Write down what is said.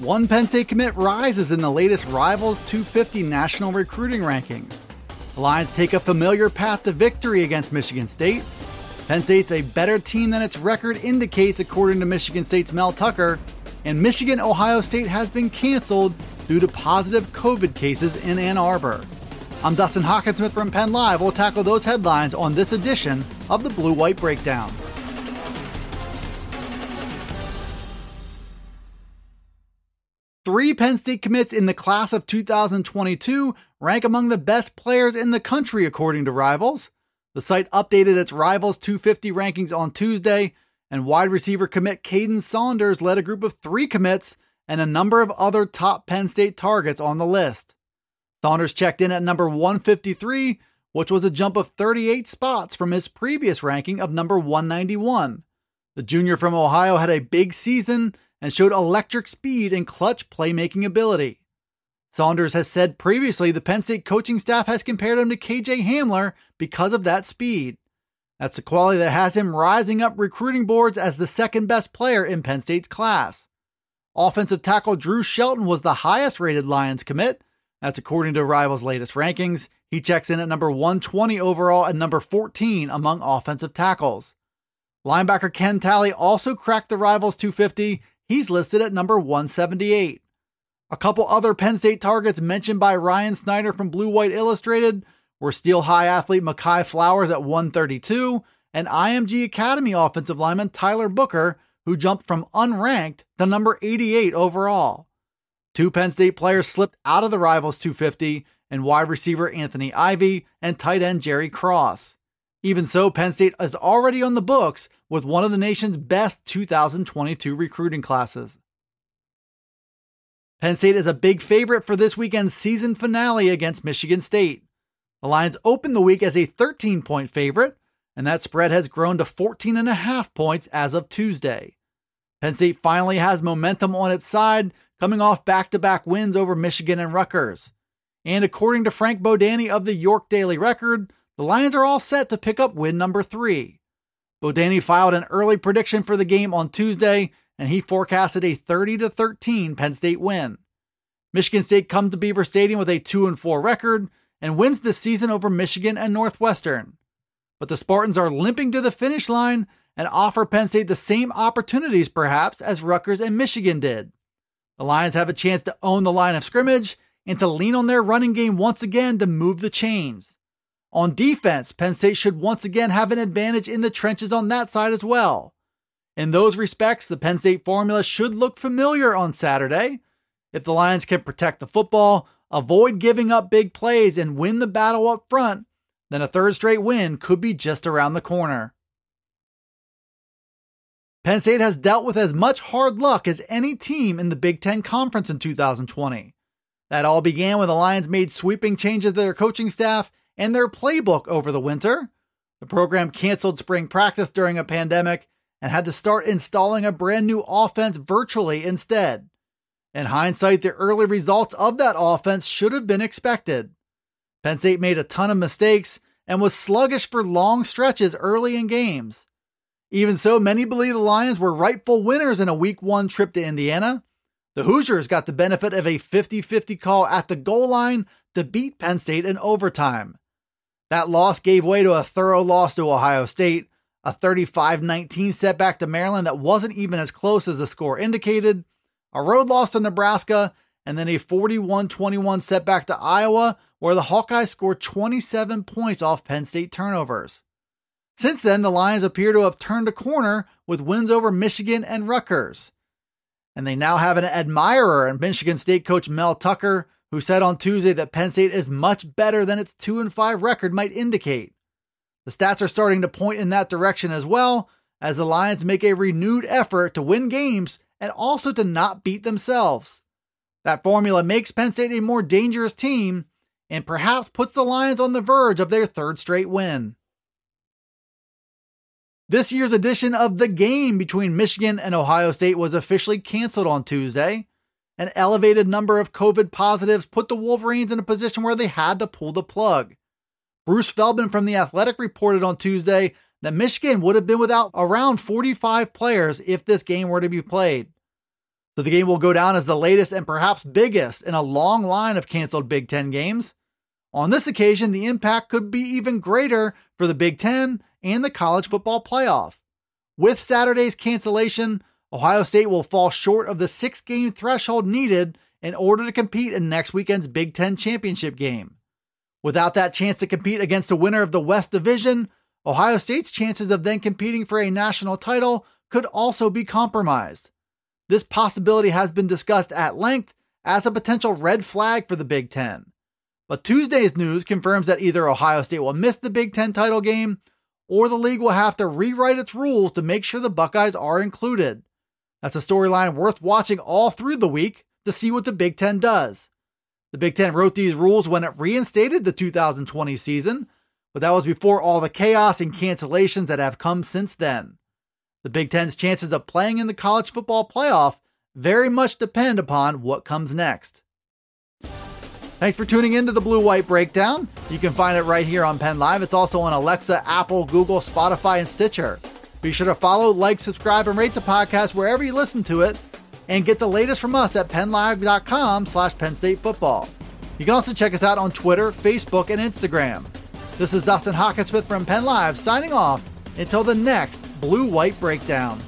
One Penn State commit rises in the latest Rivals 250 national recruiting rankings. The Lions take a familiar path to victory against Michigan State. Penn State's a better team than its record indicates, according to Michigan State's Mel Tucker, and Michigan Ohio State has been canceled due to positive COVID cases in Ann Arbor. I'm Dustin Hockensmith from Penn Live. We'll tackle those headlines on this edition of the Blue White Breakdown. Three Penn State commits in the class of 2022 rank among the best players in the country, according to Rivals. The site updated its Rivals 250 rankings on Tuesday, and wide receiver commit Kaden Saunders led a group of three commits and a number of other top Penn State targets on the list. Saunders checked in at number 153, which was a jump of 38 spots from his previous ranking of number 191. The junior from Ohio had a big season and showed electric speed and clutch playmaking ability. Saunders has said previously the Penn State coaching staff has compared him to KJ Hamler because of that speed. That's a quality that has him rising up recruiting boards as the second best player in Penn State's class. Offensive tackle Drew Shelton was the highest rated Lions commit. That's according to Rivals' latest rankings. He checks in at number 120 overall and number 14 among offensive tackles. Linebacker Ken Talley also cracked the Rivals 250 He's listed at number 178. A couple other Penn State targets mentioned by Ryan Snyder from Blue White Illustrated were Steel High athlete Makai Flowers at 132 and IMG Academy offensive lineman Tyler Booker, who jumped from unranked to number 88 overall. Two Penn State players slipped out of the Rivals 250 and wide receiver Anthony Ivy and tight end Jerry Cross. Even so, Penn State is already on the books with one of the nation's best 2022 recruiting classes. Penn State is a big favorite for this weekend's season finale against Michigan State. The Lions opened the week as a 13 point favorite, and that spread has grown to 14.5 points as of Tuesday. Penn State finally has momentum on its side, coming off back to back wins over Michigan and Rutgers. And according to Frank Bodani of the York Daily Record, the Lions are all set to pick up win number three. Bodani filed an early prediction for the game on Tuesday, and he forecasted a 30 13 Penn State win. Michigan State comes to Beaver Stadium with a 2 4 record and wins the season over Michigan and Northwestern. But the Spartans are limping to the finish line and offer Penn State the same opportunities, perhaps, as Rutgers and Michigan did. The Lions have a chance to own the line of scrimmage and to lean on their running game once again to move the chains. On defense, Penn State should once again have an advantage in the trenches on that side as well. In those respects, the Penn State formula should look familiar on Saturday. If the Lions can protect the football, avoid giving up big plays, and win the battle up front, then a third straight win could be just around the corner. Penn State has dealt with as much hard luck as any team in the Big Ten Conference in 2020. That all began when the Lions made sweeping changes to their coaching staff and their playbook over the winter. The program canceled spring practice during a pandemic and had to start installing a brand new offense virtually instead. In hindsight, the early results of that offense should have been expected. Penn State made a ton of mistakes and was sluggish for long stretches early in games. Even so, many believe the Lions were rightful winners in a week one trip to Indiana. The Hoosiers got the benefit of a 50 50 call at the goal line to beat Penn State in overtime. That loss gave way to a thorough loss to Ohio State, a 35 19 setback to Maryland that wasn't even as close as the score indicated, a road loss to Nebraska, and then a 41 21 setback to Iowa, where the Hawkeyes scored 27 points off Penn State turnovers. Since then, the Lions appear to have turned a corner with wins over Michigan and Rutgers. And they now have an admirer in Michigan State coach Mel Tucker, who said on Tuesday that Penn State is much better than its 2 and 5 record might indicate. The stats are starting to point in that direction as well, as the Lions make a renewed effort to win games and also to not beat themselves. That formula makes Penn State a more dangerous team and perhaps puts the Lions on the verge of their third straight win. This year's edition of The Game between Michigan and Ohio State was officially canceled on Tuesday. An elevated number of COVID positives put the Wolverines in a position where they had to pull the plug. Bruce Feldman from The Athletic reported on Tuesday that Michigan would have been without around 45 players if this game were to be played. So the game will go down as the latest and perhaps biggest in a long line of canceled Big Ten games. On this occasion, the impact could be even greater for the Big Ten and the college football playoff. With Saturday's cancellation, Ohio State will fall short of the six game threshold needed in order to compete in next weekend's Big Ten championship game. Without that chance to compete against the winner of the West Division, Ohio State's chances of then competing for a national title could also be compromised. This possibility has been discussed at length as a potential red flag for the Big Ten. But Tuesday's news confirms that either Ohio State will miss the Big Ten title game or the league will have to rewrite its rules to make sure the Buckeyes are included. That's a storyline worth watching all through the week to see what the Big Ten does. The Big Ten wrote these rules when it reinstated the 2020 season, but that was before all the chaos and cancellations that have come since then. The Big Ten's chances of playing in the college football playoff very much depend upon what comes next. Thanks for tuning in to the Blue White Breakdown. You can find it right here on Penn Live. It's also on Alexa, Apple, Google, Spotify, and Stitcher. Be sure to follow, like, subscribe, and rate the podcast wherever you listen to it, and get the latest from us at PennLive.com slash Penn State Football. You can also check us out on Twitter, Facebook, and Instagram. This is Dustin Hockensmith from Penn Live signing off until the next Blue White Breakdown.